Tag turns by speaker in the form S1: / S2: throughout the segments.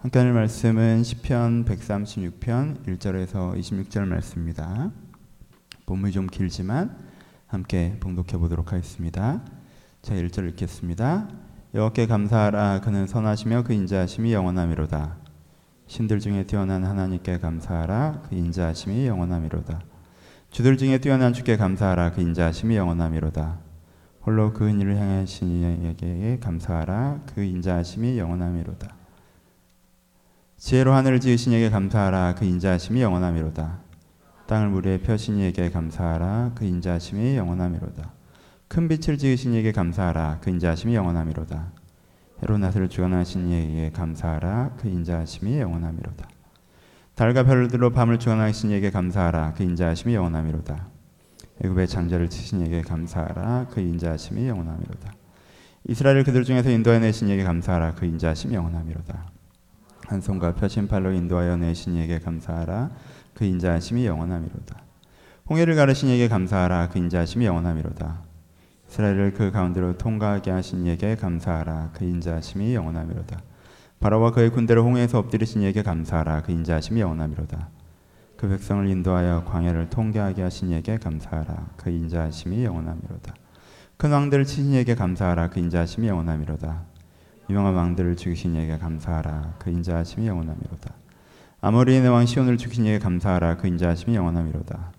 S1: 할 말씀은 시편 136편 1절에서 26절 말씀입니다. 본문이 좀 길지만 함께 봉독해 보도록 하겠습니다. 자, 1절 읽겠습니다. 여호와께 감사하라 그는 선하시며 그 인자하심이 영원하미로다. 신들 중에 뛰어난 하나님께 감사하라 그 인자하심이 영원하미로다. 주들 중에 뛰어난 주께 감사하라 그 인자하심이 영원하미로다. 홀로 그 은혜를 향하신 이에게 감사하라 그 인자하심이 영원하미로다. 지혜로 하늘을 지으신 이에게 감사하라 그 인자하심이 영원하미로다. 땅을 물에 펴신 이에게 감사하라 그 인자하심이 영원하미로다. 큰 빛을 지으신 이에게 감사하라 그 인자하심이 영원하미로다. 해로 나스를 주관하신 이에게 감사하라 그 인자하심이 영원하미로다. 달과 별들로 밤을 주관하신 이에게 감사하라 그 인자하심이 영원하미로다. 애굽의 장자를 치신 이에게 감사하라 그 인자하심이 영원하미로다. 이스라엘 그들 중에서 인도해 내신 이에게 감사하라 그 인자하심이 영원하미로다. 한 손과 펴신 팔로 인도하여 내 신 이에게 감사하라 그 인자하심이 영원하미로다. 홍해를 가르신 이에게 감사하라 그 인자하심이 영원하미로다. 이스라엘을 그 가운데로 통과하게 하신 이에게 감사하라 그 인자하심이 영원하미로다. 바로와 그의 군대를 홍해에서 엎드리신 이에게 감사하라 그 인자하심이 영원하미로다. 그 백성을 인도하여 광야를 통과하게 하신 이에게 감사하라 그 인자하심이 영원하미로다. 큰 왕들을 치신 이에게 감사하라 그 인자하심이 영원하미로다. 유명한 왕들을 죽이신 이에게 감사하라 그 인자하심이 영원하미로다. 아모리의 왕 시온을 죽이신 이에게 감사하라 그 인자하심이 영원하미로다.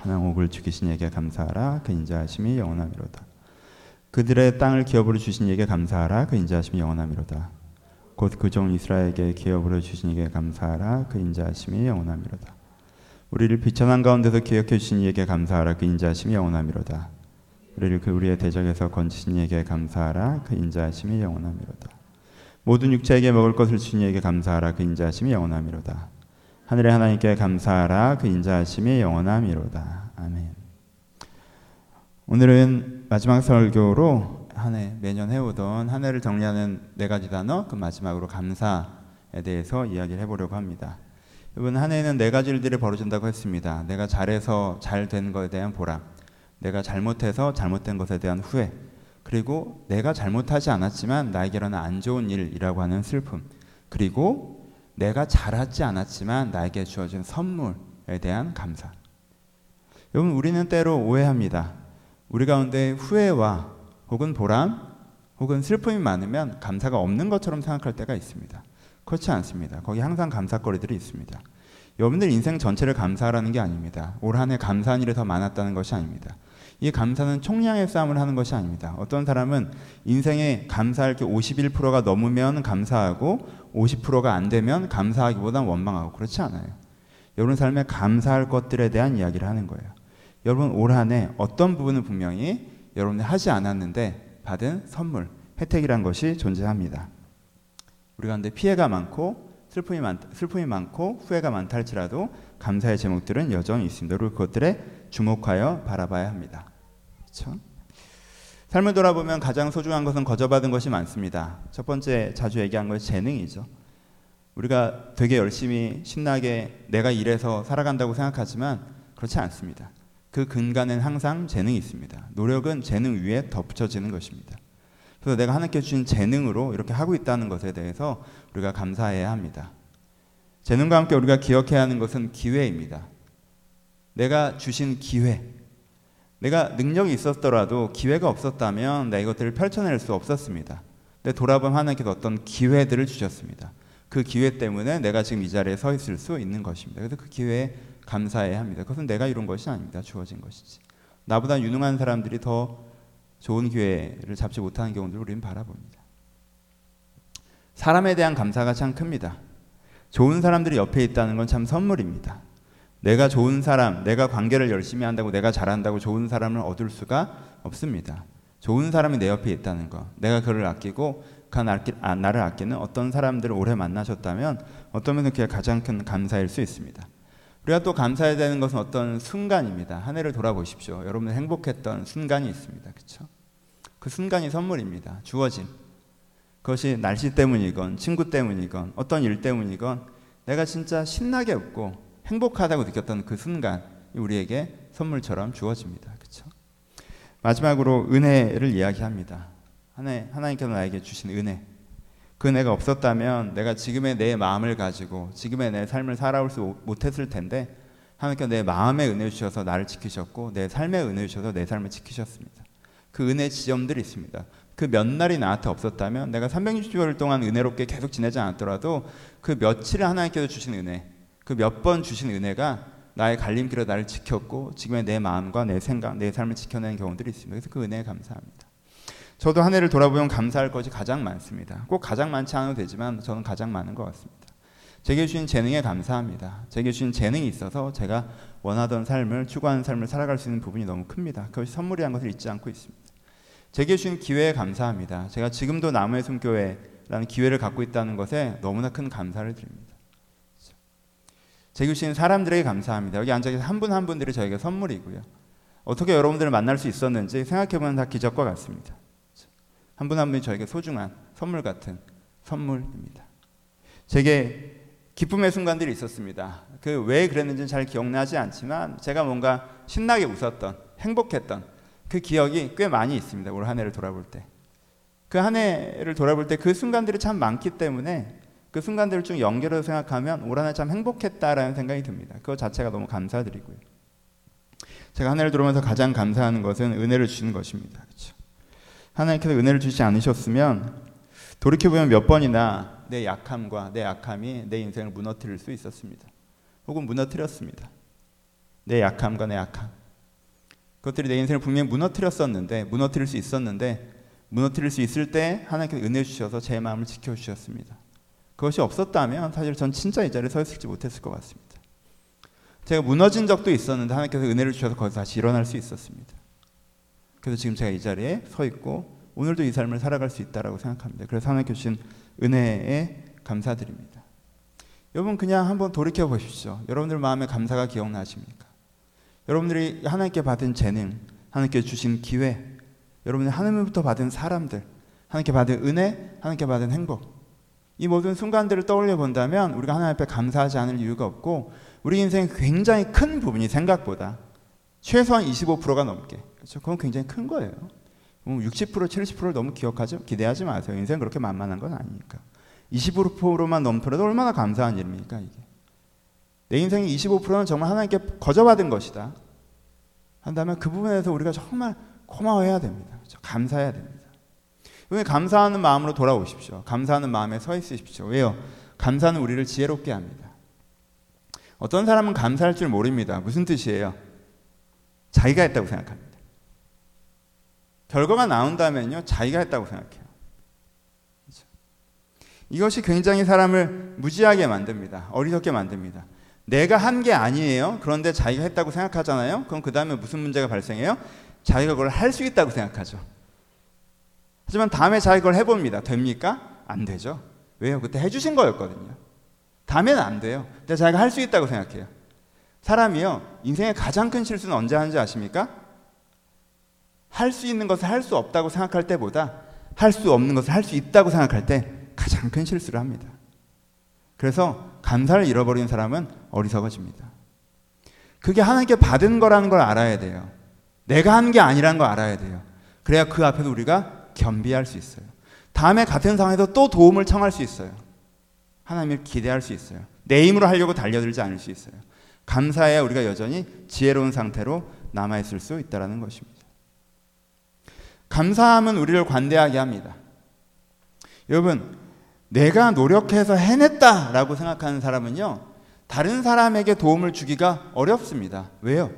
S1: 하나옥을 죽이신 이에게 감사하라 그 인자하심이 영원하미로다. 그들의 땅을 기업으로 주신 이에게 감사하라 그 인자하심이 영원하미로다. 곧 그 종 이스라엘에게 기업으로 주신 이에게 감사하라 그 인자하심이 영원하미로다. 우리를 비천한 가운데서 기억해 주신 이에게 감사하라 그 인자하심이 영원하미로다. 우리를 그 우리의 대적에서 건지신 이에게 감사하라 그 인자하심이 영원하미로다. 모든 육체에게 먹을 것을 주신 이에게 감사하라 그 인자하심이 영원하미로다. 하늘의 하나님께 감사하라 그 인자하심이 영원하미로다. 아멘. 오늘은 마지막 설교로 한 해 매년 해오던 한 해를 정리하는 네 가지 단어 그 마지막으로 감사에 대해서 이야기를 해보려고 합니다. 이번 한 해는 네 가지 일들이 벌어진다고 했습니다. 내가 잘해서 잘 된 것에 대한 보람, 내가 잘못해서 잘못된 것에 대한 후회, 그리고 내가 잘못하지 않았지만 나에게 일어난 안 좋은 일이라고 하는 슬픔, 그리고 내가 잘하지 않았지만 나에게 주어진 선물에 대한 감사. 여러분, 우리는 때로 오해합니다. 우리 가운데 후회와 혹은 보람, 혹은 슬픔이 많으면 감사가 없는 것처럼 생각할 때가 있습니다. 그렇지 않습니다. 거기 항상 감사거리들이 있습니다. 여러분들 인생 전체를 감사하라는 게 아닙니다. 올 한 해 감사한 일이 더 많았다는 것이 아닙니다. 이 감사는 총량의 싸움을 하는 것이 아닙니다. 어떤 사람은 인생에 감사할 게 51%가 넘으면 감사하고 50%가 안 되면 감사하기보단 원망하고 그렇지 않아요. 여러분 삶에 감사할 것들에 대한 이야기를 하는 거예요. 여러분 올 한 해 어떤 부분은 분명히 여러분이 하지 않았는데 받은 선물, 혜택이란 것이 존재합니다. 우리 가운데 피해가 많고 슬픔이 많 슬픔이 많고 후회가 많다 할지라도 감사의 제목들은 여전히 있습니다. 그리고 그것들에 주목하여 바라봐야 합니다. 그렇죠? 삶을 돌아보면 가장 소중한 것은 거저받은 것이 많습니다. 첫 번째 자주 얘기한 것이 재능이죠. 우리가 되게 열심히 신나게 내가 일해서 살아간다고 생각하지만 그렇지 않습니다. 그 근간엔 항상 재능이 있습니다. 노력은 재능 위에 덧붙여지는 것입니다. 그래서 내가 하나님께 주신 재능으로 이렇게 하고 있다는 것에 대해서 우리가 감사해야 합니다. 재능과 함께 우리가 기억해야 하는 것은 기회입니다. 내가 주신 기회. 내가 능력이 있었더라도 기회가 없었다면 내가 이것들을 펼쳐낼 수 없었습니다. 근데 돌아보면 하나님께서 어떤 기회들을 주셨습니다. 그 기회 때문에 내가 지금 이 자리에 서 있을 수 있는 것입니다. 그래서 그 기회에 감사해야 합니다. 그것은 내가 이룬 것이 아닙니다. 주어진 것이지. 나보다 유능한 사람들이 더 좋은 기회를 잡지 못하는 경우들을 우리는 바라봅니다. 사람에 대한 감사가 참 큽니다. 좋은 사람들이 옆에 있다는 건 참 선물입니다. 내가 좋은 사람, 내가 관계를 열심히 한다고 내가 잘한다고 좋은 사람을 얻을 수가 없습니다. 좋은 사람이 내 옆에 있다는 것, 내가 그를 아끼고 그 나를 아끼는 어떤 사람들을 오래 만나셨다면 어떤 면에서 그게 가장 큰 감사일 수 있습니다. 우리가 또 감사해야 되는 것은 어떤 순간입니다. 한 해를 돌아보십시오. 여러분 행복했던 순간이 있습니다. 그렇죠? 그 순간이 선물입니다. 주어진. 그것이 날씨 때문이건 친구 때문이건 어떤 일 때문이건 내가 진짜 신나게 웃고 행복하다고 느꼈던 그 순간 우리에게 선물처럼 주어집니다. 그렇죠? 마지막으로 은혜를 이야기합니다. 하나님, 하나님께서 나에게 주신 은혜. 그 은혜가 없었다면 내가 지금의 내 마음을 가지고 지금의 내 삶을 살아올 수 못했을 텐데 하나님께서 내 마음의 은혜 주셔서 나를 지키셨고 내 삶의 은혜 주셔서 내 삶을 지키셨습니다. 그 은혜 지점들이 있습니다. 그 몇 날이 나한테 없었다면 내가 360일 동안 은혜롭게 계속 지내지 않았더라도 그 며칠에 하나님께서 주신 은혜, 그 몇 번 주신 은혜가 나의 갈림길에 나를 지켰고 지금의 내 마음과 내 생각, 내 삶을 지켜내는 경우들이 있습니다. 그래서 그 은혜에 감사합니다. 저도 한 해를 돌아보면 감사할 것이 가장 많습니다. 꼭 가장 많지 않아도 되지만 저는 가장 많은 것 같습니다. 제게 주신 재능에 감사합니다. 제게 주신 재능이 있어서 제가 원하던 삶을 추구하는 삶을 살아갈 수 있는 부분이 너무 큽니다. 그것이 선물이란 것을 잊지 않고 있습니다. 제게 주신 기회에 감사합니다. 제가 지금도 나무의 숨교회라는 기회를 갖고 있다는 것에 너무나 큰 감사를 드립니다. 제게 주신 사람들에게 감사합니다. 여기 앉아 계신 한 분 한 분들이 저에게 선물이고요. 어떻게 여러분들을 만날 수 있었는지 생각해보면 다 기적과 같습니다. 한 분 한 분이 저에게 소중한 선물 같은 선물입니다. 제게 기쁨의 순간들이 있었습니다. 그 왜 그랬는지는 잘 기억나지 않지만 제가 뭔가 신나게 웃었던 행복했던 그 기억이 꽤 많이 있습니다. 올 한 해를 돌아볼 때. 그 한 해를 돌아볼 때 그 순간들이 참 많기 때문에 그 순간들을 좀 연결해서 생각하면 올 한 해 참 행복했다라는 생각이 듭니다. 그것 자체가 너무 감사드리고요. 제가 한 해를 돌아면서 가장 감사하는 것은 은혜를 주시는 것입니다. 그렇죠? 하나님께서 은혜를 주시지 않으셨으면 돌이켜보면 몇 번이나 내 약함과 내 악함이 내 인생을 무너뜨릴 수 있었습니다. 혹은 무너뜨렸습니다. 내 약함과 내 악함. 그것들이 내 인생을 분명히 무너뜨렸었는데, 무너뜨릴 수 있었는데, 무너뜨릴 수 있을 때 하나님께서 은혜 주셔서 제 마음을 지켜 주셨습니다. 그것이 없었다면 사실 전 진짜 이 자리에 서 있을지 못했을 것 같습니다. 제가 무너진 적도 있었는데 하나님께서 은혜를 주셔서 거기서 다시 일어날 수 있었습니다. 그래서 지금 제가 이 자리에 서 있고 오늘도 이 삶을 살아갈 수 있다라고 생각합니다. 그래서 하나님께 주신 은혜에 감사드립니다. 여러분 그냥 한번 돌이켜 보십시오. 여러분들 마음에 감사가 기억나십니까? 여러분들이 하나님께 받은 재능, 하나님께 주신 기회, 여러분이 하나님부터 받은 사람들, 하나님께 받은 은혜, 하나님께 받은 행복. 이 모든 순간들을 떠올려 본다면 우리가 하나님 앞에 감사하지 않을 이유가 없고 우리 인생 굉장히 큰 부분이 생각보다 최소한 25%가 넘게 그렇죠? 그건 굉장히 큰 거예요. 60% 70%를 너무 기억하지 기대하지 마세요. 인생 그렇게 만만한 건 아니니까. 25%만 넘더라도 얼마나 감사한 일입니까 이게. 내 인생의 25%는 정말 하나님께 거저받은 것이다. 한다면 그 부분에서 우리가 정말 고마워해야 됩니다. 그렇죠? 감사해야 됩니다. 왜 감사하는 마음으로 돌아오십시오. 감사하는 마음에 서 있으십시오. 왜요? 감사는 우리를 지혜롭게 합니다. 어떤 사람은 감사할 줄 모릅니다. 무슨 뜻이에요? 자기가 했다고 생각합니다. 결과가 나온다면요, 자기가 했다고 생각해요. 그렇죠? 이것이 굉장히 사람을 무지하게 만듭니다. 어리석게 만듭니다. 내가 한 게 아니에요. 그런데 자기가 했다고 생각하잖아요. 그럼 그 다음에 무슨 문제가 발생해요? 자기가 그걸 할 수 있다고 생각하죠. 하지만 다음에 자기가 그걸 해봅니다. 됩니까? 안 되죠. 왜요? 그때 해주신 거였거든요. 다음에는 안 돼요. 근데 자기가 할 수 있다고 생각해요. 사람이요, 인생의 가장 큰 실수는 언제 하는지 아십니까? 할 수 있는 것을 할 수 없다고 생각할 때보다 할 수 없는 것을 할 수 있다고 생각할 때 가장 큰 실수를 합니다. 그래서 감사를 잃어버리는 사람은 어리석어집니다. 그게 하나님께 받은 거라는 걸 알아야 돼요. 내가 한 게 아니라는 걸 알아야 돼요. 그래야 그 앞에서 우리가 겸비할 수 있어요. 다음에 같은 상황에서 또 도움을 청할 수 있어요. 하나님을 기대할 수 있어요. 내 힘으로 하려고 달려들지 않을 수 있어요. 감사해야 우리가 여전히 지혜로운 상태로 남아 있을 수 있다는 것입니다. 감사함은 우리를 관대하게 합니다. 여러분, 내가 노력해서 해냈다라고 생각하는 사람은요, 다른 사람에게 도움을 주기가 어렵습니다. 왜요?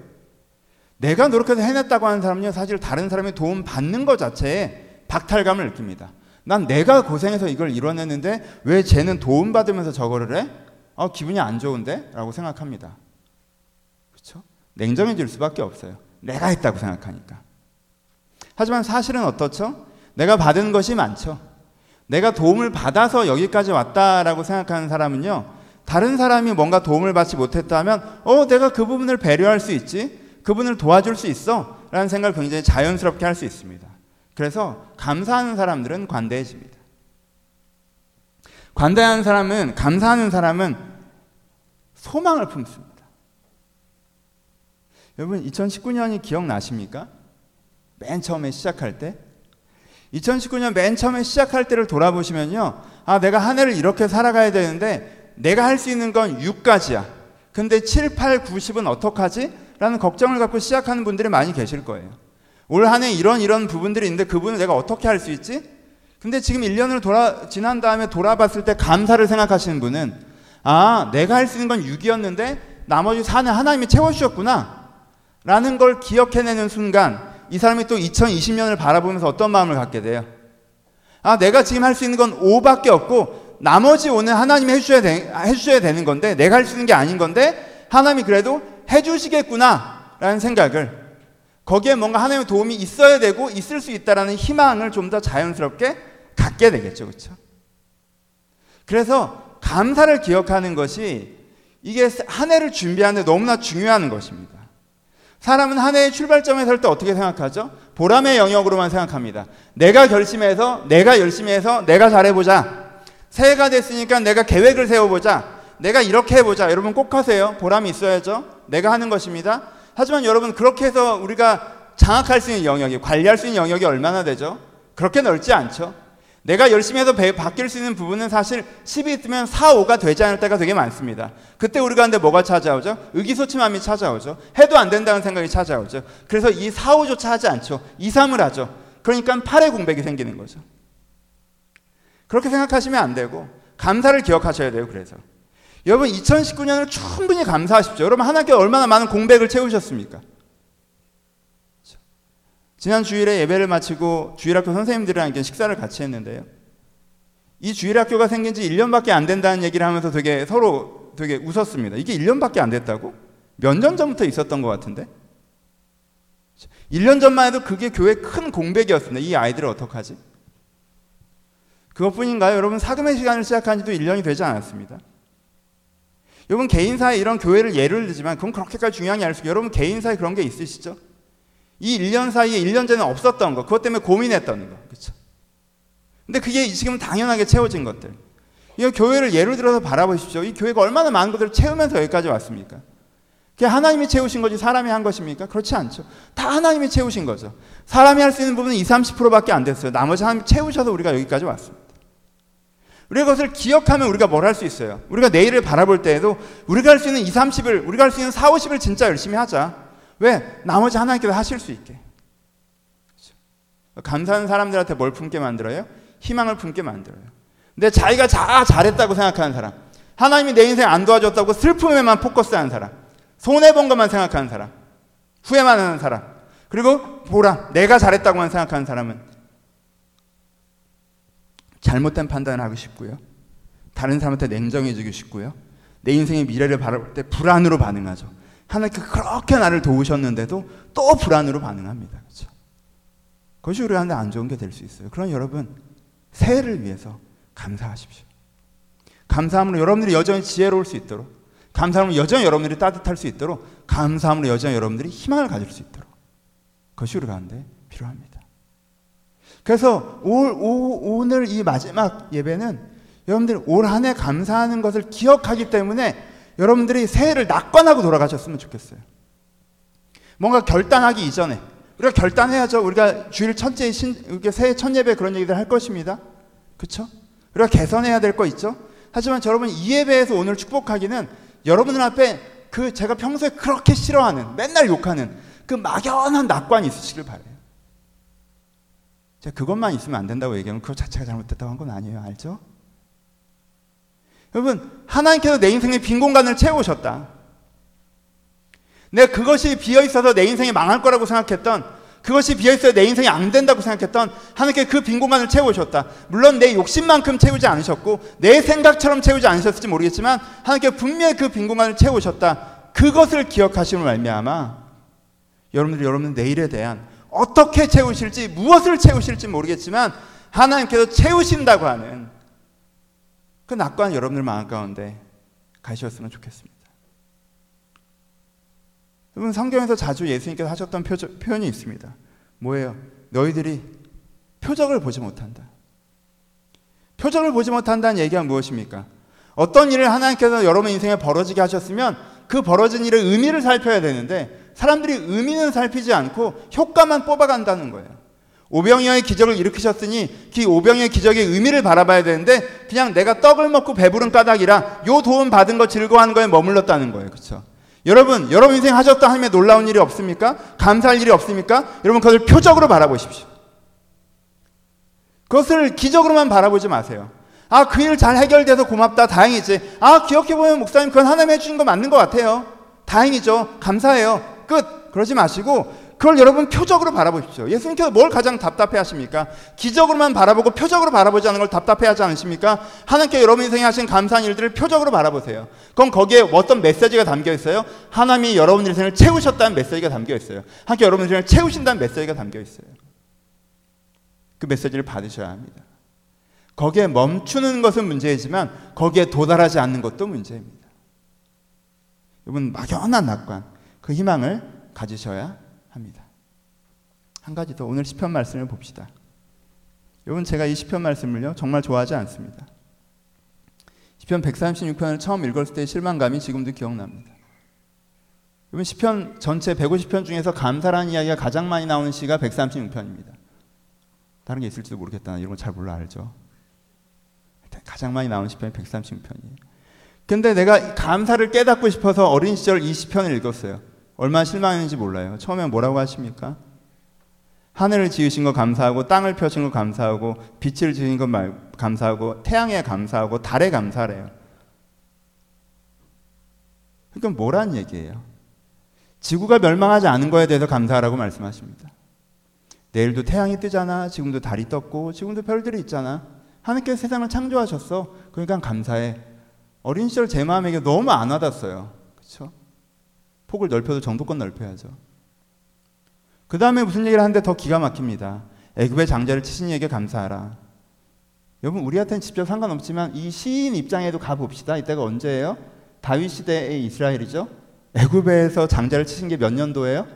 S1: 내가 노력해서 해냈다고 하는 사람은요, 사실 다른 사람의 도움 받는 것 자체에 박탈감을 느낍니다. 난 내가 고생해서 이걸 이뤄냈는데 왜 쟤는 도움 받으면서 저거를 해? 어, 기분이 안 좋은데? 라고 생각합니다. 그렇죠? 냉정해질 수밖에 없어요. 내가 했다고 생각하니까. 하지만 사실은 어떻죠? 내가 받은 것이 많죠. 내가 도움을 받아서 여기까지 왔다라고 생각하는 사람은요. 다른 사람이 뭔가 도움을 받지 못했다면 어, 내가 그 부분을 배려할 수 있지. 그분을 도와줄 수 있어. 라는 생각을 굉장히 자연스럽게 할 수 있습니다. 그래서 감사하는 사람들은 관대해집니다. 관대한 사람은 감사하는 사람은 소망을 품습니다. 여러분 2019년이 기억나십니까? 맨 처음에 시작할 때 2019년 맨 처음에 시작할 때를 돌아보시면요. 아, 내가 한 해를 이렇게 살아가야 되는데 내가 할 수 있는 건 6까지야. 근데 7, 8, 90은 어떡하지? 라는 걱정을 갖고 시작하는 분들이 많이 계실 거예요. 올 한 해 이런 이런 부분들이 있는데 그분을 내가 어떻게 할 수 있지? 근데 지금 1년을 돌아, 지난 다음에 돌아봤을 때 감사를 생각하시는 분은 아, 내가 할 수 있는 건 6이었는데 나머지 4는 하나님이 채워주셨구나. 라는 걸 기억해내는 순간 이 사람이 또 2020년을 바라보면서 어떤 마음을 갖게 돼요? 아, 내가 지금 할 수 있는 건 5밖에 없고 나머지 오늘 하나님이 해주셔야, 되, 해주셔야 되는 건데 내가 할 수 있는 게 아닌 건데 하나님이 그래도 해주시겠구나 라는 생각을 거기에 뭔가 하나님의 도움이 있어야 되고 있을 수 있다라는 희망을 좀 더 자연스럽게 갖게 되겠죠. 그렇죠? 그래서 감사를 기억하는 것이 이게 한 해를 준비하는 데 너무나 중요한 것입니다. 사람은 한 해의 출발점에 설 때 어떻게 생각하죠? 보람의 영역으로만 생각합니다. 내가 결심해서, 내가 열심히 해서, 내가 잘해보자. 새해가 됐으니까 내가 계획을 세워보자. 내가 이렇게 해보자. 여러분 꼭 하세요. 보람이 있어야죠. 내가 하는 것입니다. 하지만 여러분 그렇게 해서 우리가 장악할 수 있는 영역이, 관리할 수 있는 영역이 얼마나 되죠? 그렇게 넓지 않죠. 내가 열심히 해서 배, 바뀔 수 있는 부분은 사실 10이 있으면 4, 5가 되지 않을 때가 되게 많습니다. 그때 우리가 근데 뭐가 찾아오죠? 의기소침함이 찾아오죠. 해도 안 된다는 생각이 찾아오죠. 그래서 이 4, 5조차 하지 않죠. 2, 3을 하죠. 그러니까 8의 공백이 생기는 거죠. 그렇게 생각하시면 안 되고 감사를 기억하셔야 돼요. 그래서 여러분 2019년을 충분히 감사하십시오. 여러분 하나님께 얼마나 많은 공백을 채우셨습니까? 지난 주일에 예배를 마치고 주일학교 선생님들이랑 이렇게 식사를 같이 했는데요. 이 주일학교가 생긴 지 1년밖에 안 된다는 얘기를 하면서 되게 서로 되게 웃었습니다. 이게 1년밖에 안 됐다고? 몇 년 전부터 있었던 것 같은데? 1년 전만 해도 그게 교회 큰 공백이었습니다. 이 아이들을 어떡하지? 그것뿐인가요? 여러분 사금의 시간을 시작한 지도 1년이 되지 않았습니다. 여러분 개인사에 이런 교회를 예를 들지만 그건 그렇게까지 중요한 게 아니고 여러분 개인사에 그런 게 있으시죠? 이 1년 사이에 1년 전에 없었던 거, 그것 때문에 고민했던 거. 그렇죠? 근데 그게 지금 당연하게 채워진 것들. 이 교회를 예를 들어서 바라보십시오. 이 교회가 얼마나 많은 것들을 채우면서 여기까지 왔습니까? 그게 하나님이 채우신 거지 사람이 한 것입니까? 그렇지 않죠. 다 하나님이 채우신 거죠. 사람이 할 수 있는 부분은 20, 30%밖에 안 됐어요. 나머지 하나님 채우셔서 우리가 여기까지 왔습니다. 우리가 그것을 기억하면 우리가 뭘 할 수 있어요. 우리가 내일을 바라볼 때에도 우리가 할 수 있는 20, 30을, 우리가 할 수 있는 4, 50을 진짜 열심히 하자. 왜? 나머지 하나님께서 하실 수 있게. 그렇죠? 감사하는 사람들한테 뭘 품게 만들어요? 희망을 품게 만들어요. 근데 자기가 다 잘했다고 생각하는 사람, 하나님이 내 인생 안 도와줬다고 슬픔에만 포커스하는 사람, 손해본 것만 생각하는 사람, 후회만 하는 사람, 그리고 보라, 내가 잘했다고만 생각하는 사람은 잘못된 판단을 하고 싶고요. 다른 사람한테 냉정해지고 싶고요. 내 인생의 미래를 바라볼 때 불안으로 반응하죠. 하나님께 그렇게 나를 도우셨는데도 또 불안으로 반응합니다. 그렇죠? 그것이 우리한테 안 좋은 게 될 수 있어요. 그럼 여러분 새해를 위해서 감사하십시오. 감사함으로 여러분들이 여전히 지혜로울 수 있도록 감사함으로 여전히 여러분들이 따뜻할 수 있도록 감사함으로 여전히 여러분들이 희망을 가질 수 있도록 그것이 우리 가운데 필요합니다. 그래서 올, 오, 오늘 이 마지막 예배는 여러분들 올 한 해 감사하는 것을 기억하기 때문에 여러분들이 새해를 낙관하고 돌아가셨으면 좋겠어요. 뭔가 결단하기 이전에 우리가 결단해야죠. 우리가 주일 첫째 신, 새해 첫 예배 그런 얘기들 할 것입니다. 그렇죠? 우리가 개선해야 될 거 있죠. 하지만 여러분 이 예배에서 오늘 축복하기는 여러분들 앞에 그 제가 평소에 그렇게 싫어하는 맨날 욕하는 그 막연한 낙관이 있으시길 바래요. 제가 그것만 있으면 안 된다고 얘기하면 그것 자체가 잘못됐다고 한 건 아니에요. 알죠? 여러분, 하나님께서 내 인생의 빈 공간을 채우셨다. 내가 그것이 비어 있어서 내 인생이 망할 거라고 생각했던 그것이 비어 있어서 내 인생이 안 된다고 생각했던 하나님께 그 빈 공간을 채우셨다. 물론 내 욕심만큼 채우지 않으셨고 내 생각처럼 채우지 않으셨을지 모르겠지만 하나님께 분명히 그 빈 공간을 채우셨다. 그것을 기억하시는 말미암아 여러분들 내일에 대한 어떻게 채우실지 무엇을 채우실지 모르겠지만 하나님께서 채우신다고 하는 그 낙관 여러분들 마음 가운데 가셨으면 좋겠습니다. 여러분 성경에서 자주 예수님께서 하셨던 표저, 표현이 있습니다. 뭐예요? 너희들이 표적을 보지 못한다. 표적을 보지 못한다는 얘기가 무엇입니까? 어떤 일을 하나님께서 여러분 인생에 벌어지게 하셨으면 그 벌어진 일의 의미를 살펴야 되는데 사람들이 의미는 살피지 않고 효과만 뽑아간다는 거예요. 오병이어의 기적을 일으키셨으니 그 오병이어의 기적의 의미를 바라봐야 되는데 그냥 내가 떡을 먹고 배부른 까닭이라 요 도움 받은 거 즐거워하는 거에 머물렀다는 거예요. 그렇죠? 여러분, 여러분 인생 하셨다 하면 놀라운 일이 없습니까? 감사할 일이 없습니까? 여러분 그것을 표적으로 바라보십시오. 그것을 기적으로만 바라보지 마세요. 아, 그 일 잘 해결돼서 고맙다. 다행이지. 아, 기억해보면 목사님 그건 하나님 해주신 거 맞는 것 같아요. 다행이죠. 감사해요. 끝. 그러지 마시고 그걸 여러분 표적으로 바라보십시오. 예수님께서 뭘 가장 답답해 하십니까? 기적으로만 바라보고 표적으로 바라보지 않는 걸 답답해 하지 않으십니까? 하나님께 여러분 인생에 하신 감사한 일들을 표적으로 바라보세요. 그럼 거기에 어떤 메시지가 담겨 있어요? 하나님이 여러분 인생을 채우셨다는 메시지가 담겨 있어요. 하나님께 여러분 인생을 채우신다는 메시지가 담겨 있어요. 그 메시지를 받으셔야 합니다. 거기에 멈추는 것은 문제이지만 거기에 도달하지 않는 것도 문제입니다. 여러분 막연한 낙관, 그 희망을 가지셔야. 한 가지 더 오늘 시편 말씀을 봅시다. 여러분 제가 이 시편 말씀을요 정말 좋아하지 않습니다. 시편 136편을 처음 읽었을 때 실망감이 지금도 기억납니다. 여러분 시편 전체 150편 중에서 감사라는 이야기가 가장 많이 나오는 시가 136편입니다. 다른 게 있을지도 모르겠다. 이런 거잘 몰라 알죠. 가장 많이 나오는 시편이 136편이에요. 근데 내가 감사를 깨닫고 싶어서 어린 시절 이 시편을 읽었어요. 얼마나 실망했는지 몰라요. 처음에 뭐라고 하십니까? 하늘을 지으신 거 감사하고 땅을 펴신 거 감사하고 빛을 지으신 거 감사하고 태양에 감사하고 달에 감사래요. 그러니까 뭐란 얘기예요? 지구가 멸망하지 않은 거에 대해서 감사하라고 말씀하십니다. 내일도 태양이 뜨잖아. 지금도 달이 떴고 지금도 별들이 있잖아. 하나님께서 세상을 창조하셨어. 그러니까 감사해. 어린 시절 제 마음에게 너무 안 와닿았어요. 그렇죠? 폭을 넓혀도 정도껏 넓혀야죠. 그 다음에 무슨 얘기를 하는데 더 기가 막힙니다. 애굽의 장자를 치신 이에게 감사하라. 여러분 우리한테는 직접 상관없지만 이 시인 입장에도 가봅시다. 이때가 언제예요? 다윗 시대의 이스라엘이죠. 애굽에서 장자를 치신 게 몇 년도예요?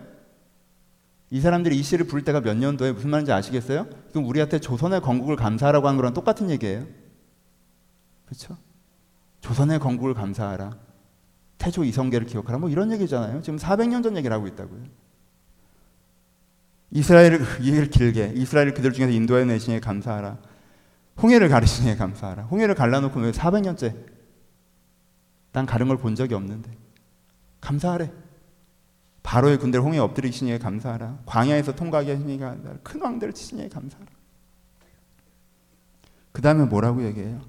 S1: 이 사람들이 이 시를 부를 때가 몇 년도에 무슨 말인지 아시겠어요? 그럼 우리한테 조선의 건국을 감사하라고 하는 거랑 똑같은 얘기예요. 그렇죠? 조선의 건국을 감사하라. 태조 이성계를 기억하라. 뭐 이런 얘기잖아요. 지금 400년 전 얘기를 하고 있다고요. 이스라엘을 이해를 길게 이스라엘 그들 중에서 인도해 내시니 감사하라. 홍해를 가르시니 감사하라. 홍해를 갈라놓고 왜 400년째 난 가른 걸 본 적이 없는데 감사하래. 바로의 군대를 홍해에 엎드리시니 감사하라. 광야에서 통과하게 하시니 감사하라. 큰 왕들을 치시니 감사하라. 그 다음에 뭐라고 얘기해요?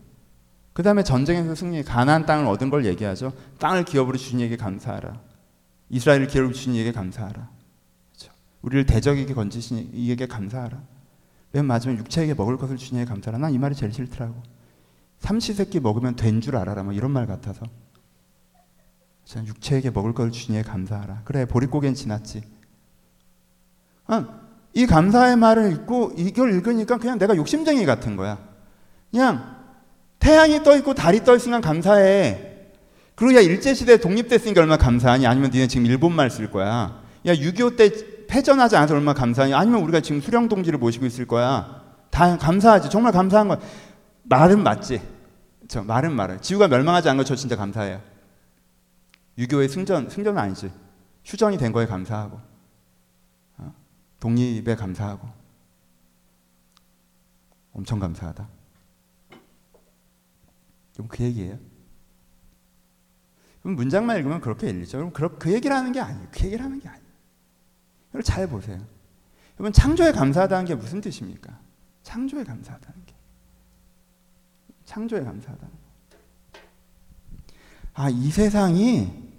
S1: 그 다음에 전쟁에서 승리, 가나안 땅을 얻은 걸 얘기하죠. 땅을 기업으로 주신 이에게 감사하라. 이스라엘을 기업으로 주신 이에게 감사하라. 우리를 대적에게 건지신 이에게 감사하라. 맨 마지막에 육체에게 먹을 것을 이에게 감사하라. 난 이 말이 제일 싫더라고. 삼시세끼 먹으면 된 줄 알아라. 뭐 이런 말 같아서. 육체에게 먹을 것을 이에게 감사하라. 그래 보릿고개는 지났지. 아, 이 감사의 말을 읽고 이걸 읽으니까 그냥 내가 욕심쟁이 같은 거야. 그냥 태양이 떠 있고 달이 떠 있으면 감사해. 그리고 야 일제시대 독립됐으니까 얼마나 감사하니? 아니면 니네 지금 일본말 쓸 거야? 야 6.25 때 패전하지 않아서 얼마나 감사하니? 아니면 우리가 지금 수령 동지를 모시고 있을 거야? 다 감사하지. 정말 감사한 거야. 말은 맞지. 저 말은 말은. 지구가 멸망하지 않은 거 저 진짜 감사해요. 6.25의 승전, 승전은 아니지. 휴전이 된 거에 감사하고. 어? 독립에 감사하고. 엄청 감사하다. 그럼 그 얘기예요. 그럼 문장만 읽으면 그렇게 읽리죠. 그럼 그 얘기를 하는 게 아니에요. 그 얘기를 하는 게 아니에요. 여러분 잘 보세요. 여러분 창조에 감사하다는 게 무슨 뜻입니까? 창조에 감사하다는 게. 창조에 감사하다는 거. 아, 이 세상이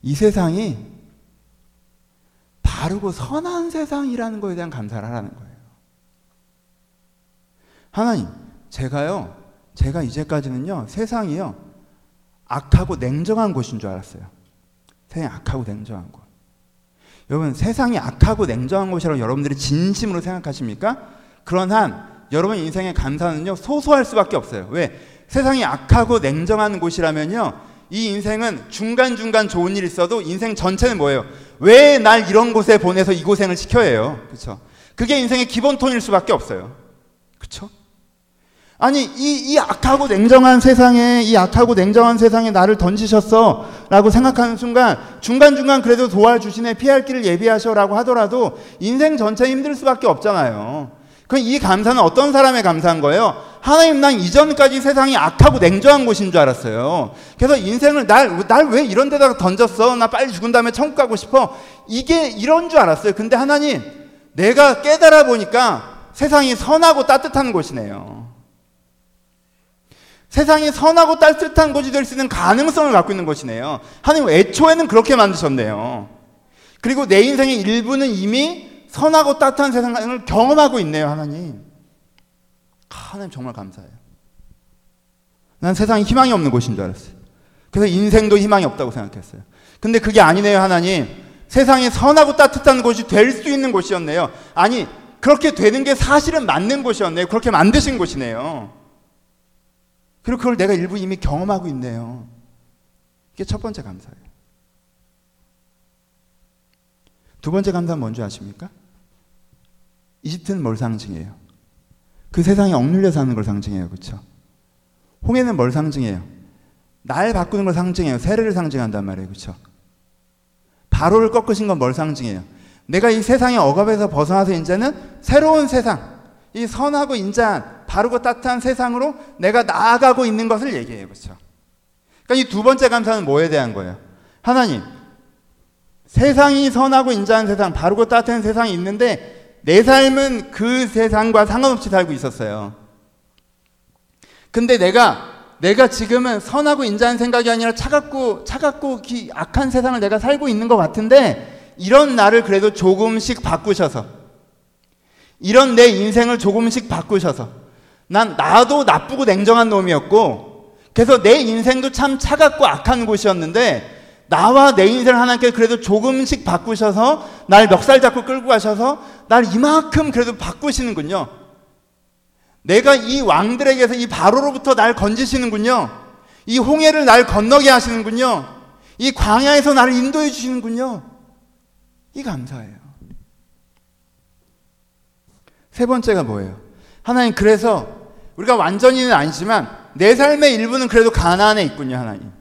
S1: 이 세상이 바르고 선한 세상이라는 거에 대한 감사를 하라는 거예요. 하나님, 제가요, 제가 이제까지는요, 세상이요, 악하고 냉정한 곳인 줄 알았어요. 세상이 악하고 냉정한 곳. 여러분, 세상이 악하고 냉정한 곳이라고 여러분들이 진심으로 생각하십니까? 그런 한, 여러분 인생의 감사는요, 소소할 수밖에 없어요. 왜? 세상이 악하고 냉정한 곳이라면요, 이 인생은 중간 중간 좋은 일 있어도 인생 전체는 뭐예요? 왜 날 이런 곳에 보내서 이 고생을 시켜야 해요? 그렇죠? 그게 인생의 기본 톤일 수밖에 없어요. 그렇죠? 아니 이, 이 악하고 냉정한 세상에 이 악하고 냉정한 세상에 나를 던지셨어 라고 생각하는 순간 중간중간 그래도 도와주시네 피할 길을 예비하셔 라고 하더라도 인생 전체 힘들 수밖에 없잖아요 그럼 이 감사는 어떤 사람의 감사한 거예요? 하나님 난 이전까지 세상이 악하고 냉정한 곳인 줄 알았어요. 그래서 인생을 날 날 왜 이런 데다가 던졌어? 나 빨리 죽은 다음에 천국 가고 싶어. 이게 이런 줄 알았어요. 근데 하나님 내가 깨달아 보니까 세상이 선하고 따뜻한 곳이네요. 세상이 선하고 따뜻한 곳이 될 수 있는 가능성을 갖고 있는 곳이네요. 하나님 애초에는 그렇게 만드셨네요. 그리고 내 인생의 일부는 이미 선하고 따뜻한 세상을 경험하고 있네요, 하나님. 하나님 정말 감사해요. 난 세상에 희망이 없는 곳인 줄 알았어요. 그래서 인생도 희망이 없다고 생각했어요. 근데 그게 아니네요, 하나님. 세상에 선하고 따뜻한 곳이 될 수 있는 곳이었네요. 아니, 그렇게 되는 게 사실은 맞는 곳이었네요. 그렇게 만드신 곳이네요. 그리고 그걸 내가 일부 이미 경험하고 있네요. 이게 첫 번째 감사예요. 두 번째 감사는 뭔지 아십니까? 이집트는 뭘 상징해요? 그 세상에 억눌려 사는 걸 상징해요. 그렇죠? 홍해는 뭘 상징해요? 날 바꾸는 걸 상징해요. 세례를 상징한단 말이에요. 그렇죠? 바로를 꺾으신 건 뭘 상징해요? 내가 이 세상의 억압에서 벗어나서 이제는 새로운 세상, 이 선하고 인자한 바르고 따뜻한 세상으로 내가 나아가고 있는 것을 얘기해요. 그렇죠? 그러니까 이 두 번째 감사는 뭐에 대한 거예요? 하나님, 세상이 선하고 인자한 세상, 바르고 따뜻한 세상이 있는데 내 삶은 그 세상과 상관없이 살고 있었어요. 근데 내가 내가 지금은 선하고 인자한 생각이 아니라 차갑고 차갑고 악한 세상을 내가 살고 있는 것 같은데 이런 나를 그래도 조금씩 바꾸셔서 이런 내 인생을 조금씩 바꾸셔서 난 나도 나쁘고 냉정한 놈이었고 그래서 내 인생도 참 차갑고 악한 곳이었는데 나와 내 인생을 하나님께 그래도 조금씩 바꾸셔서 날 멱살 잡고 끌고 가셔서 날 이만큼 그래도 바꾸시는군요. 내가 이 왕들에게서 이 바로로부터 날 건지시는군요. 이 홍해를 날 건너게 하시는군요. 이 광야에서 나를 인도해 주시는군요. 이 감사해요. 세 번째가 뭐예요? 하나님 그래서 우리가 완전히는 아니지만 내 삶의 일부는 그래도 가난에 있군요, 하나님.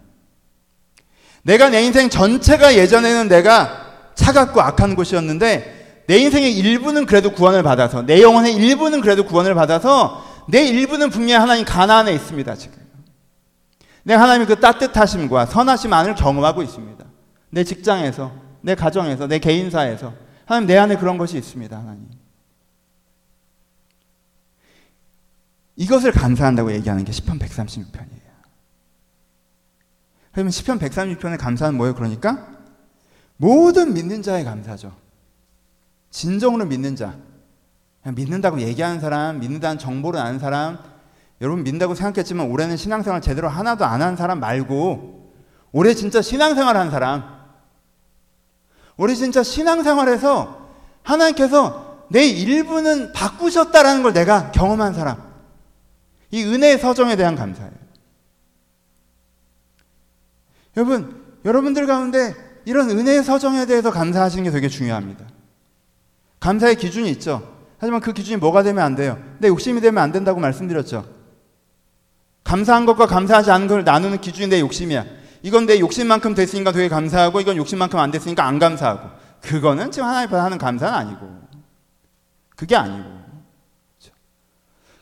S1: 내가 내 인생 전체가 예전에는 내가 차갑고 악한 곳이었는데 내 인생의 일부는 그래도 구원을 받아서 내 영혼의 일부는 그래도 구원을 받아서 내 일부는 분명히 하나님 가난에 있습니다 지금. 내가 하나님의 그 따뜻하심과 선하심만을 경험하고 있습니다. 내 직장에서, 내 가정에서, 내 개인사에서 하나님 내 안에 그런 것이 있습니다 하나님. 이것을 감사한다고 얘기하는 게 10편 136편이에요. 그러면 시편 136편의 감사는 뭐예요? 그러니까 모든 믿는 자의 감사죠. 진정으로 믿는 자. 믿는다고 얘기하는 사람, 믿는다는 정보를 아는 사람, 여러분 믿는다고 생각했지만 올해는 신앙생활 제대로 하나도 안 한 사람 말고 올해 진짜 신앙생활 한 사람, 올해 진짜 신앙생활에서 하나님께서 내 일부는 바꾸셨다라는 걸 내가 경험한 사람, 이 은혜의 서정에 대한 감사예요. 여러분, 여러분들 가운데 이런 은혜의 서정에 대해서 감사하시는 게 되게 중요합니다. 감사의 기준이 있죠. 하지만 그 기준이 뭐가 되면 안 돼요. 내 욕심이 되면 안 된다고 말씀드렸죠. 감사한 것과 감사하지 않은 걸 나누는 기준이 내 욕심이야. 이건 내 욕심만큼 됐으니까 되게 감사하고 이건 욕심만큼 안 됐으니까 안 감사하고. 그거는 지금 하나님 앞에 하는 감사는 아니고. 그게 아니고.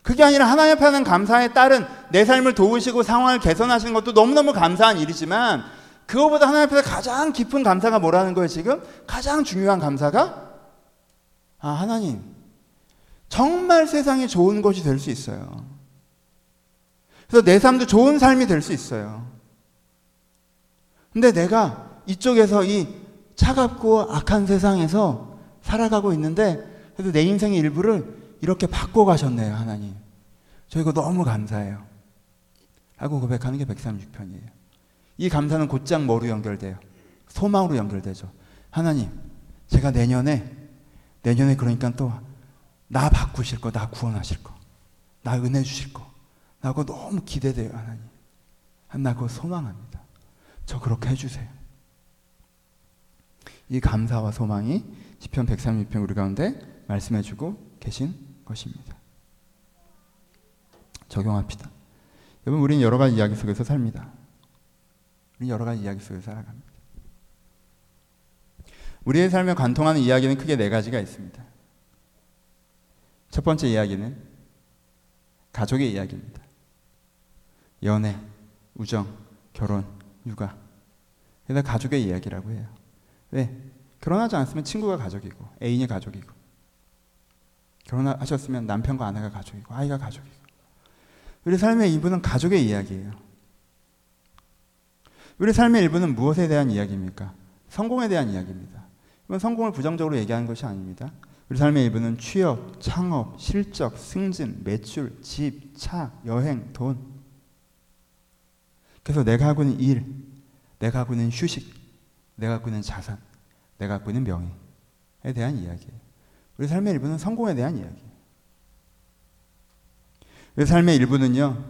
S1: 그게 아니라 하나님 앞에 하는 감사에 따른 내 삶을 도우시고 상황을 개선하시는 것도 너무너무 감사한 일이지만 그거보다 하나님 앞에서 가장 깊은 감사가 뭐라는 거예요, 지금? 가장 중요한 감사가? 아, 하나님. 정말 세상이 좋은 것이 될 수 있어요. 그래서 내 삶도 좋은 삶이 될 수 있어요. 근데 내가 이쪽에서 이 차갑고 악한 세상에서 살아가고 있는데 그래도 내 인생의 일부를 이렇게 바꿔 가셨네요, 하나님. 저 이거 너무 감사해요. 라고 고백하는 게 136편이에요. 이 감사는 곧장 뭐로 연결돼요? 소망으로 연결되죠. 하나님, 제가 내년에, 내년에 그러니까 또 나 바꾸실 거, 나 구원하실 거, 나 은혜 주실 거, 나고 너무 기대돼요, 하나님. 나 그거 소망합니다. 저 그렇게 해주세요. 이 감사와 소망이 시편 136편 우리 가운데 말씀해주고 계신 것입니다. 적용합시다. 여러분 우리는 여러 가지 이야기 속에서 삽니다. 우리는 여러 가지 이야기 속에서 살아갑니다. 우리의 삶에 관통하는 이야기는 크게 네 가지가 있습니다. 첫 번째 이야기는 가족의 이야기입니다. 연애, 우정, 결혼, 육아. 그래서 가족의 이야기라고 해요. 왜? 결혼하지 않았으면 친구가 가족이고, 애인이 가족이고, 결혼하셨으면 남편과 아내가 가족이고, 아이가 가족이고. 우리 삶의 일부는 가족의 이야기예요. 우리 삶의 일부는 무엇에 대한 이야기입니까? 성공에 대한 이야기입니다. 이건 성공을 부정적으로 얘기하는 것이 아닙니다. 우리 삶의 일부는 취업, 창업, 실적, 승진, 매출, 집, 차, 여행, 돈. 그래서 내가 하고 있는 일, 내가 하고 있는 휴식, 내가 갖고 있는 자산, 내가 갖고 있는 명예에 대한 이야기예요. 우리 삶의 일부는 성공에 대한 이야기. 우리 삶의 일부는요,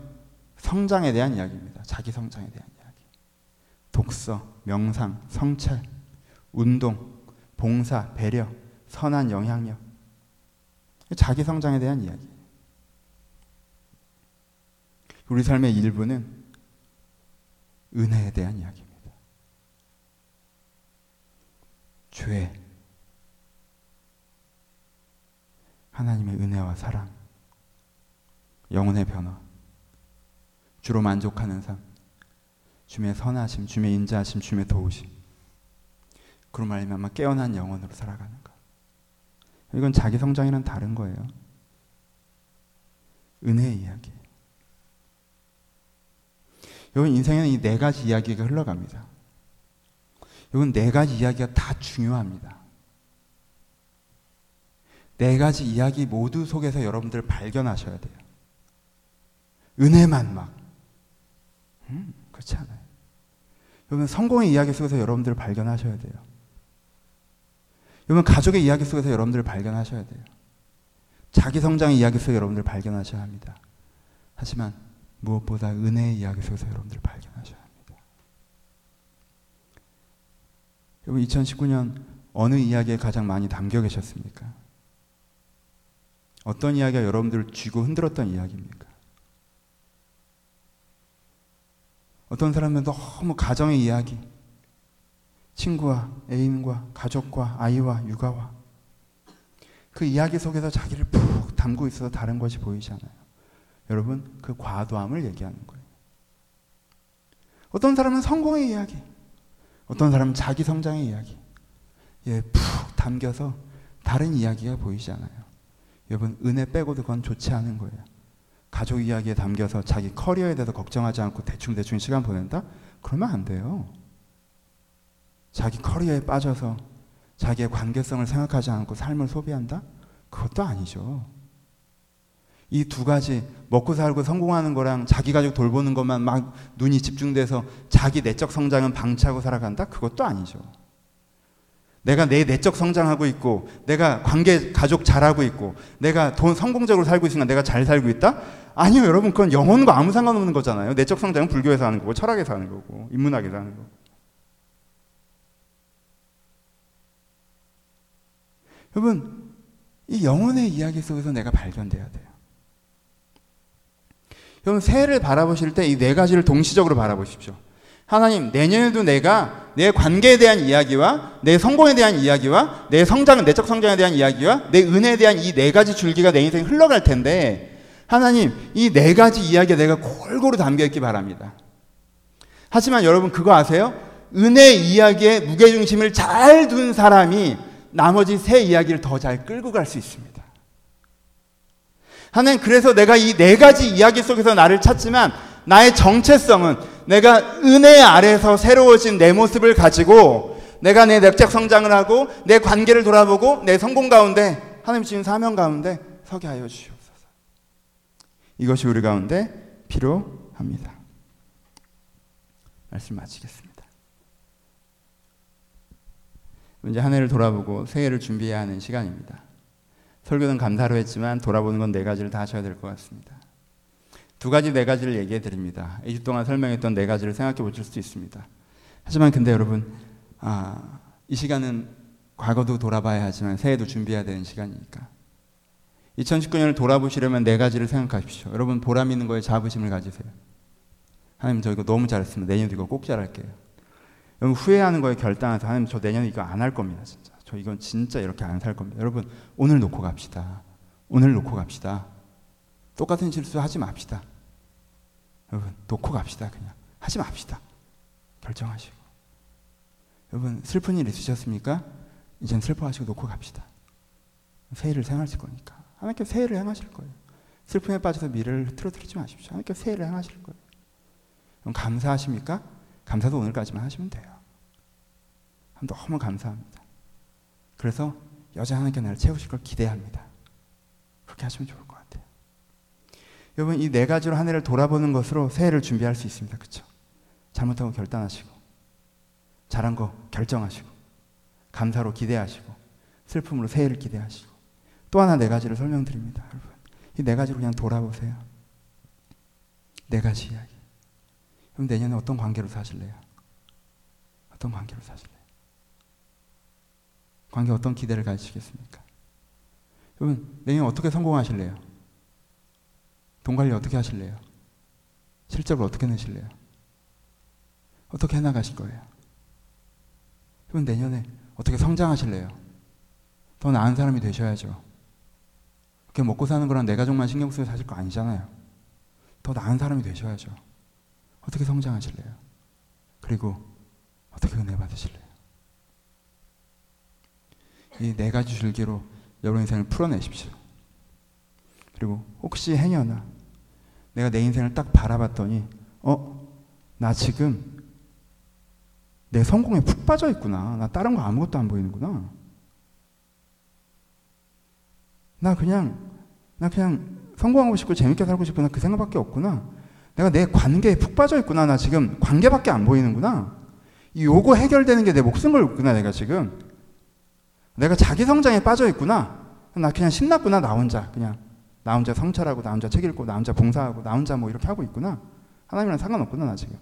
S1: 성장에 대한 이야기입니다. 자기 성장에 대한 이야기. 독서, 명상, 성찰, 운동, 봉사, 배려, 선한 영향력. 자기 성장에 대한 이야기. 우리 삶의 일부는 은혜에 대한 이야기입니다. 죄, 하나님의 은혜와 사랑, 영혼의 변화, 주로 만족하는 삶, 주의 선하심, 주의 인자하심, 주의 도우심. 그로 말미암아 깨어난 영혼으로 살아가는 것. 이건 자기 성장이랑 다른 거예요. 은혜의 이야기. 여러분 인생에는 이 네 가지 이야기가 흘러갑니다. 이건 네 가지 이야기가 다 중요합니다. 네 가지 이야기 모두 속에서 여러분들 발견하셔야 돼요. 은혜만 막. 음, 그렇지 않아요. 여러분 성공의 이야기 속에서 여러분들 발견하셔야 돼요. 여러분 가족의 이야기 속에서 여러분들 발견하셔야 돼요. 자기 성장의 이야기 속에서 여러분들 발견하셔야 합니다. 하지만 무엇보다 은혜의 이야기 속에서 여러분들 발견하셔야 합니다. 여러분 2019년 어느 이야기에 가장 많이 담겨 계셨습니까? 어떤 이야기가 여러분들을 쥐고 흔들었던 이야기입니까? 어떤 사람은 너무 가정의 이야기, 친구와 애인과 가족과 아이와 육아와 그 이야기 속에서 자기를 푹 담고 있어서 다른 것이 보이잖아요. 여러분, 그 과도함을 얘기하는 거예요. 어떤 사람은 성공의 이야기, 어떤 사람은 자기 성장의 이야기, 예, 푹 담겨서 다른 이야기가 보이잖아요. 여러분, 은혜 빼고도 그건 좋지 않은 거예요. 가족 이야기에 담겨서 자기 커리어에 대해서 걱정하지 않고 대충 대충 시간 보낸다? 그러면 안 돼요. 자기 커리어에 빠져서 자기의 관계성을 생각하지 않고 삶을 소비한다? 그것도 아니죠. 이 두 가지 먹고 살고 성공하는 거랑 자기 가족 돌보는 것만 막 눈이 집중돼서 자기 내적 성장은 방치하고 살아간다? 그것도 아니죠. 내가 내 내적 성장하고 있고, 내가 관계, 가족 잘하고 있고, 내가 돈 성공적으로 살고 있으니까 내가 잘 살고 있다? 아니요, 여러분. 그건 영혼과 아무 상관없는 거잖아요. 내적 성장은 불교에서 하는 거고, 철학에서 하는 거고, 인문학에서 하는 거고. 여러분, 이 영혼의 이야기 속에서 내가 발견돼야 돼요. 여러분, 새해를 바라보실 때 이 네 가지를 동시적으로 바라보십시오. 하나님, 내년에도 내가 내 관계에 대한 이야기와 내 성공에 대한 이야기와 내 성장, 내적 성장에 대한 이야기와 내 은혜에 대한 이 네 가지 줄기가 내 인생에 흘러갈 텐데, 하나님, 이 네 가지 이야기가 내가 골고루 담겨 있기 바랍니다. 하지만 여러분, 그거 아세요? 은혜 이야기에 무게중심을 잘 둔 사람이 나머지 세 이야기를 더 잘 끌고 갈 수 있습니다. 하나님, 그래서 내가 이 네 가지 이야기 속에서 나를 찾지만 나의 정체성은 내가 은혜 아래서 새로워진 내 모습을 가지고 내가 내 내적 성장을 하고 내 관계를 돌아보고 내 성공 가운데 하나님 주신 사명 가운데 서게 하여 주시옵소서. 이것이 우리 가운데 필요합니다. 말씀 마치겠습니다. 이제 한 해를 돌아보고 새해를 준비해야 하는 시간입니다. 설교는 감사로 했지만 돌아보는 건 네 가지를 다 하셔야 될 것 같습니다. 두 가지 네 가지를 얘기해 드립니다. 2주 동안 설명했던 네 가지를 생각해 보실 수 있습니다. 하지만 근데 여러분, 아, 이 시간은 과거도 돌아봐야 하지만 새해도 준비해야 되는 시간이니까. 2019년을 돌아보시려면 네 가지를 생각하십시오. 여러분 보람 있는 거에 자부심을 가지세요. 하나님 저 이거 너무 잘했습니다. 내년도 이거 꼭 잘할게요. 여러분 후회하는 거에 결단해서 하나님 저 내년에 이거 안 할 겁니다. 진짜. 저 이건 진짜 이렇게 안 살 겁니다. 여러분 오늘 놓고 갑시다. 오늘 놓고 갑시다. 똑같은 실수 하지 맙시다. 여러분, 놓고 갑시다. 그냥. 하지 맙시다. 결정하시고. 여러분, 슬픈 일 있으셨습니까? 이젠 슬퍼하시고 놓고 갑시다. 새해를 생하실 거니까. 하나님께 새해를 행하실 거예요. 슬픔에 빠져서 미래를 흐트러뜨리지 마십시오. 하나님께 새해를 행하실 거예요. 그럼 감사하십니까? 감사도 오늘까지만 하시면 돼요. 너무 감사합니다. 그래서 여자 하나님께 나를 채우실 걸 기대합니다. 그렇게 하시면 좋을 것 같아요. 여러분 이 네 가지로 한 해를 돌아보는 것으로 새해를 준비할 수 있습니다. 그렇죠? 잘못하고 결단하시고 잘한 거 결정하시고 감사로 기대하시고 슬픔으로 새해를 기대하시고 또 하나 네 가지를 설명드립니다. 여러분 이 네 가지로 그냥 돌아보세요. 네 가지 이야기. 그럼 내년에 어떤 관계로 사실래요? 어떤 관계로 사실래요? 관계 어떤 기대를 가지시겠습니까? 여러분, 내년 어떻게 성공하실래요? 돈 관리 어떻게 하실래요? 실적을 어떻게 내실래요? 어떻게 해나가실 거예요? 여러분, 내년에 어떻게 성장하실래요? 더 나은 사람이 되셔야죠. 그렇게 먹고 사는 거랑 내 가족만 신경 쓰고 사실 거 아니잖아요. 더 나은 사람이 되셔야죠. 어떻게 성장하실래요? 그리고 어떻게 은혜 받으실래요? 이 네 가지 줄기로 여러분 인생을 풀어내십시오. 그리고 혹시 행여나 내가 내 인생을 딱 바라봤더니 어? 나 지금 내 성공에 푹 빠져 있구나. 나 다른 거 아무것도 안 보이는구나. 나 그냥 나 그냥 성공하고 싶고 재밌게 살고 싶구나 그 생각밖에 없구나. 내가 내 관계에 푹 빠져 있구나. 나 지금 관계밖에 안 보이는구나. 요거 해결되는 게 내 목숨 걸구나 내가 지금. 내가 자기 성장에 빠져 있구나. 나 그냥 신났구나 나 혼자 그냥 나 혼자 성찰하고 나 혼자 책 읽고 나 혼자 봉사하고 나 혼자 뭐 이렇게 하고 있구나. 하나님이랑 상관없구나 나 지금.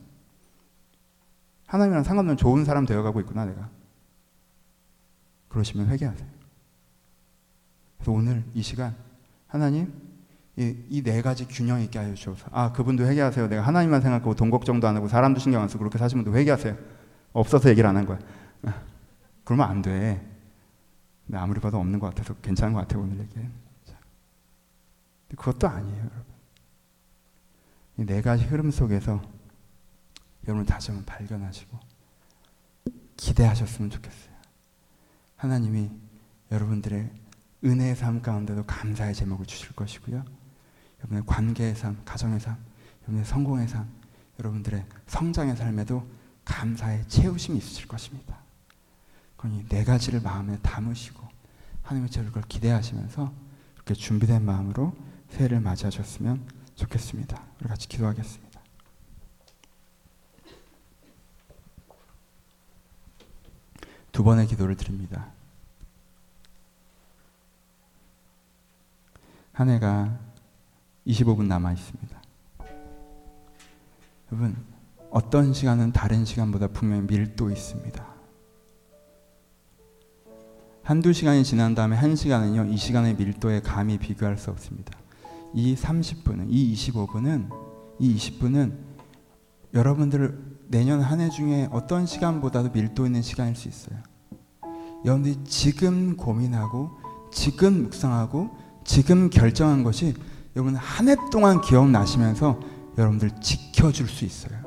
S1: 하나님이랑 상관없는 좋은 사람 되어가고 있구나 내가. 그러시면 회개하세요. 그래서 오늘 이 시간 하나님 이네 가지 균형 있게 하여 주옵소서. 아 그분도 회개하세요. 내가 하나님만 생각하고 돈 걱정도 안 하고 사람도 신경 안 쓰고 그렇게 사시면 또 회개하세요. 없어서 얘기를 안 한 거야. 그러면 안 돼. 아무리 봐도 없는 것 같아서 괜찮은 것 같아요 오늘 얘기는. 그것도 아니에요 여러분. 이네 가지 흐름 속에서 여러분 다시 한번 발견하시고 기대하셨으면 좋겠어요. 하나님이 여러분들의 은혜의 삶 가운데도 감사의 제목을 주실 것이고요. 여러분의 관계의 삶, 가정의 삶, 여러분의 성공의 삶, 여러분들의 성장의 삶에도 감사의 채우심이 있으실 것입니다. 그러니 네 가지를 마음에 담으시고 하나님의 채울 걸 기대하시면서 이렇게 준비된 마음으로 새해를 맞이하셨으면 좋겠습니다. 우리 같이 기도하겠습니다. 두 번의 기도를 드립니다. 한 해가 25분 남아 있습니다. 여러분, 어떤 시간은 다른 시간보다 분명히 밀도 있습니다. 한두 시간이 지난 다음에 한 시간은요, 이 시간의 밀도에 감히 비교할 수 없습니다. 이 30분은, 이 25분은, 이 20분은 여러분들 내년 한 해 중에 어떤 시간보다도 밀도 있는 시간일 수 있어요. 여러분들이 지금 고민하고, 지금 묵상하고, 지금 결정한 것이 여러분 한 해 동안 기억나시면서 여러분들 지켜줄 수 있어요.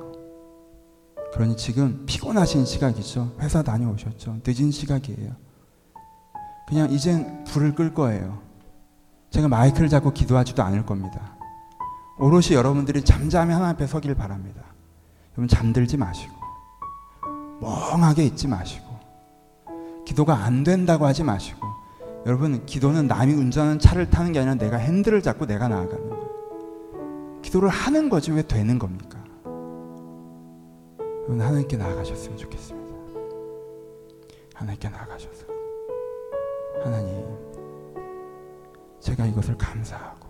S1: 그러니 지금 피곤하신 시각이죠. 회사 다녀오셨죠. 늦은 시각이에요. 그냥 이젠 불을 끌 거예요. 제가 마이크를 잡고 기도하지도 않을 겁니다. 오롯이 여러분들이 잠잠히 하나님 앞에 서길 바랍니다. 여러분 잠들지 마시고 멍하게 있지 마시고 기도가 안 된다고 하지 마시고 여러분 기도는 남이 운전하는 차를 타는 게 아니라 내가 핸들을 잡고 내가 나아가는 거예요. 기도를 하는 거지 왜 되는 겁니까? 여러분 하나님께 나아가셨으면 좋겠습니다. 하나님께 나아가셔서 하나님 제가 이것을 감사하고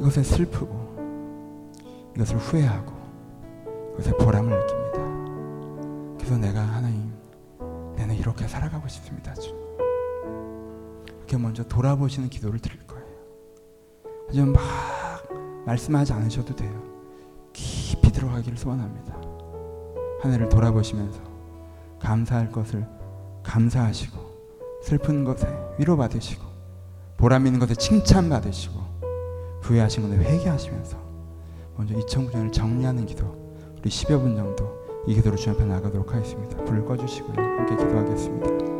S1: 이것에 슬프고 이것을 후회하고 이것에 보람을 느낍니다. 그래서 내가 하나님 내는 이렇게 살아가고 싶습니다. 주. 이렇게 먼저 돌아보시는 기도를 드릴 거예요. 하지만 막 말씀하지 않으셔도 돼요. 깊이 들어가기를 소원합니다. 한 해를 돌아보시면서 감사할 것을 감사하시고 슬픈 것에 위로받으시고 보람 있는 것에 칭찬받으시고 후회하신 것에 회개하시면서 먼저 2009년을 정리하는 기도 우리 10여 분 정도 이 기도로 주님 앞에 나가도록 하겠습니다. 불을 꺼주시고요. 함께 기도하겠습니다.